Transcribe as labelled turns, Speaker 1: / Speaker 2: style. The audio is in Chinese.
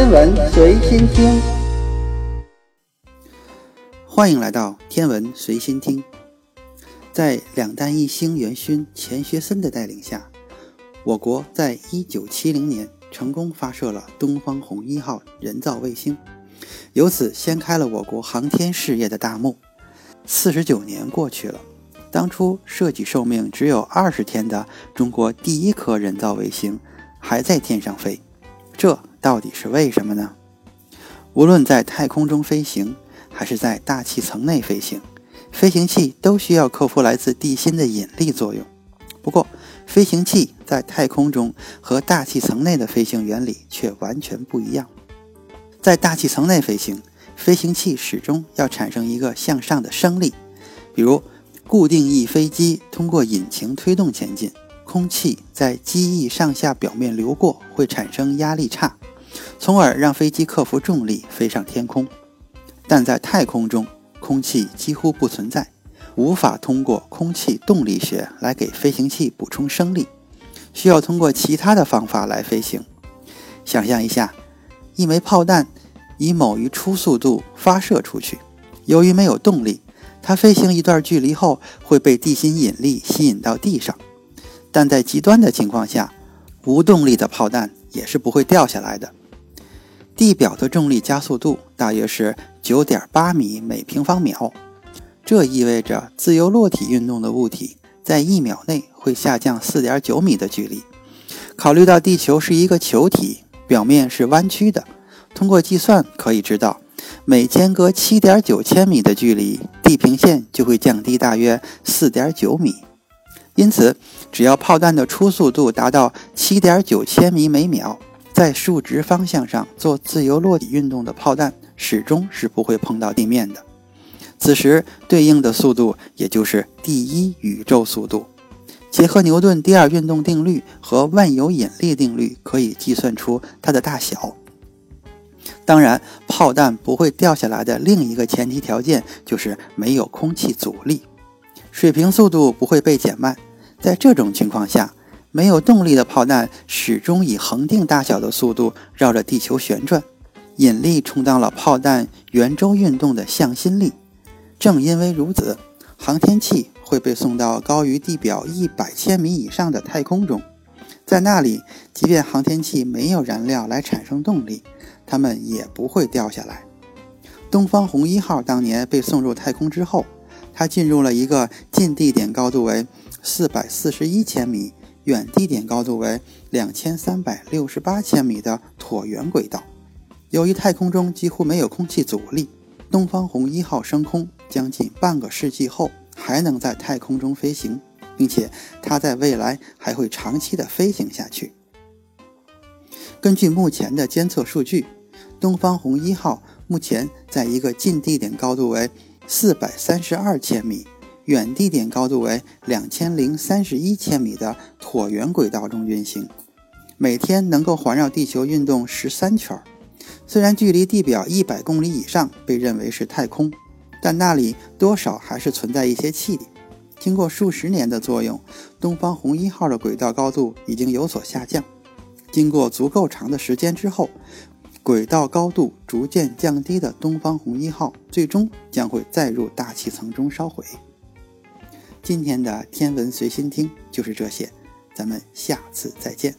Speaker 1: 天文随心听，
Speaker 2: 欢迎来到天文随心听。在两弹一星元勋钱学森的带领下，我国在一九七零年成功发射了东方红一号人造卫星，由此掀开了我国航天事业的大幕。四十九年过去了，当初设计寿命只有二十天的中国第一颗人造卫星还在天上飞，这到底是为什么呢？无论在太空中飞行，还是在大气层内飞行，飞行器都需要克服来自地心的引力作用。不过，飞行器在太空中和大气层内的飞行原理却完全不一样。在大气层内飞行，飞行器始终要产生一个向上的升力，比如固定翼飞机通过引擎推动前进，空气在机翼上下表面流过会产生压力差，从而让飞机克服重力飞上天空。但在太空中，空气几乎不存在，无法通过空气动力学来给飞行器补充升力，需要通过其他的方法来飞行。想象一下，一枚炮弹。以某一初速度发射出去，由于没有动力，它飞行一段距离后会被地心引力吸引到地上。但在极端的情况下，无动力的炮弹也是不会掉下来的。地表的重力加速度大约是九点八米每平方秒，这意味着自由落体运动的物体在一秒内会下降四点九米的距离。考虑到地球是一个球体，表面是弯曲的。通过计算可以知道，每间隔七点九千米的距离，地平线就会降低大约四点九米。因此，只要炮弹的初速度达到七点九千米每秒，在竖直方向上做自由落体运动的炮弹，始终是不会碰到地面的。此时对应的速度也就是第一宇宙速度。结合牛顿第二运动定律和万有引力定律，可以计算出它的大小。当然，炮弹不会掉下来的另一个前提条件就是没有空气阻力，水平速度不会被减慢。在这种情况下，没有动力的炮弹始终以恒定大小的速度绕着地球旋转，引力充当了炮弹圆周运动的向心力。正因为如此，航天器会被送到高于地表一百千米以上的太空中，在那里，即便航天器没有燃料来产生动力。它们也不会掉下来。东方红一号当年被送入太空之后，它进入了一个近地点高度为四百四十一千米、远地点高度为两千三百六十八千米的椭圆轨道。由于太空中几乎没有空气阻力，东方红一号升空将近半个世纪后，还能在太空中飞行，并且它在未来还会长期的飞行下去。根据目前的监测数据。东方红一号目前在一个近地点高度为四百三十二千米、远地点高度为两千零三十一千米的椭圆轨道中运行，每天能够环绕地球运动十三圈。虽然距离地表一百公里以上被认为是太空，但那里多少还是存在一些气体。经过数十年的作用，东方红一号的轨道高度已经有所下降。经过足够长的时间之后，轨道高度逐渐降低的东方红一号，最终将会再入大气层中烧毁。今天的天文随心听就是这些，咱们下次再见。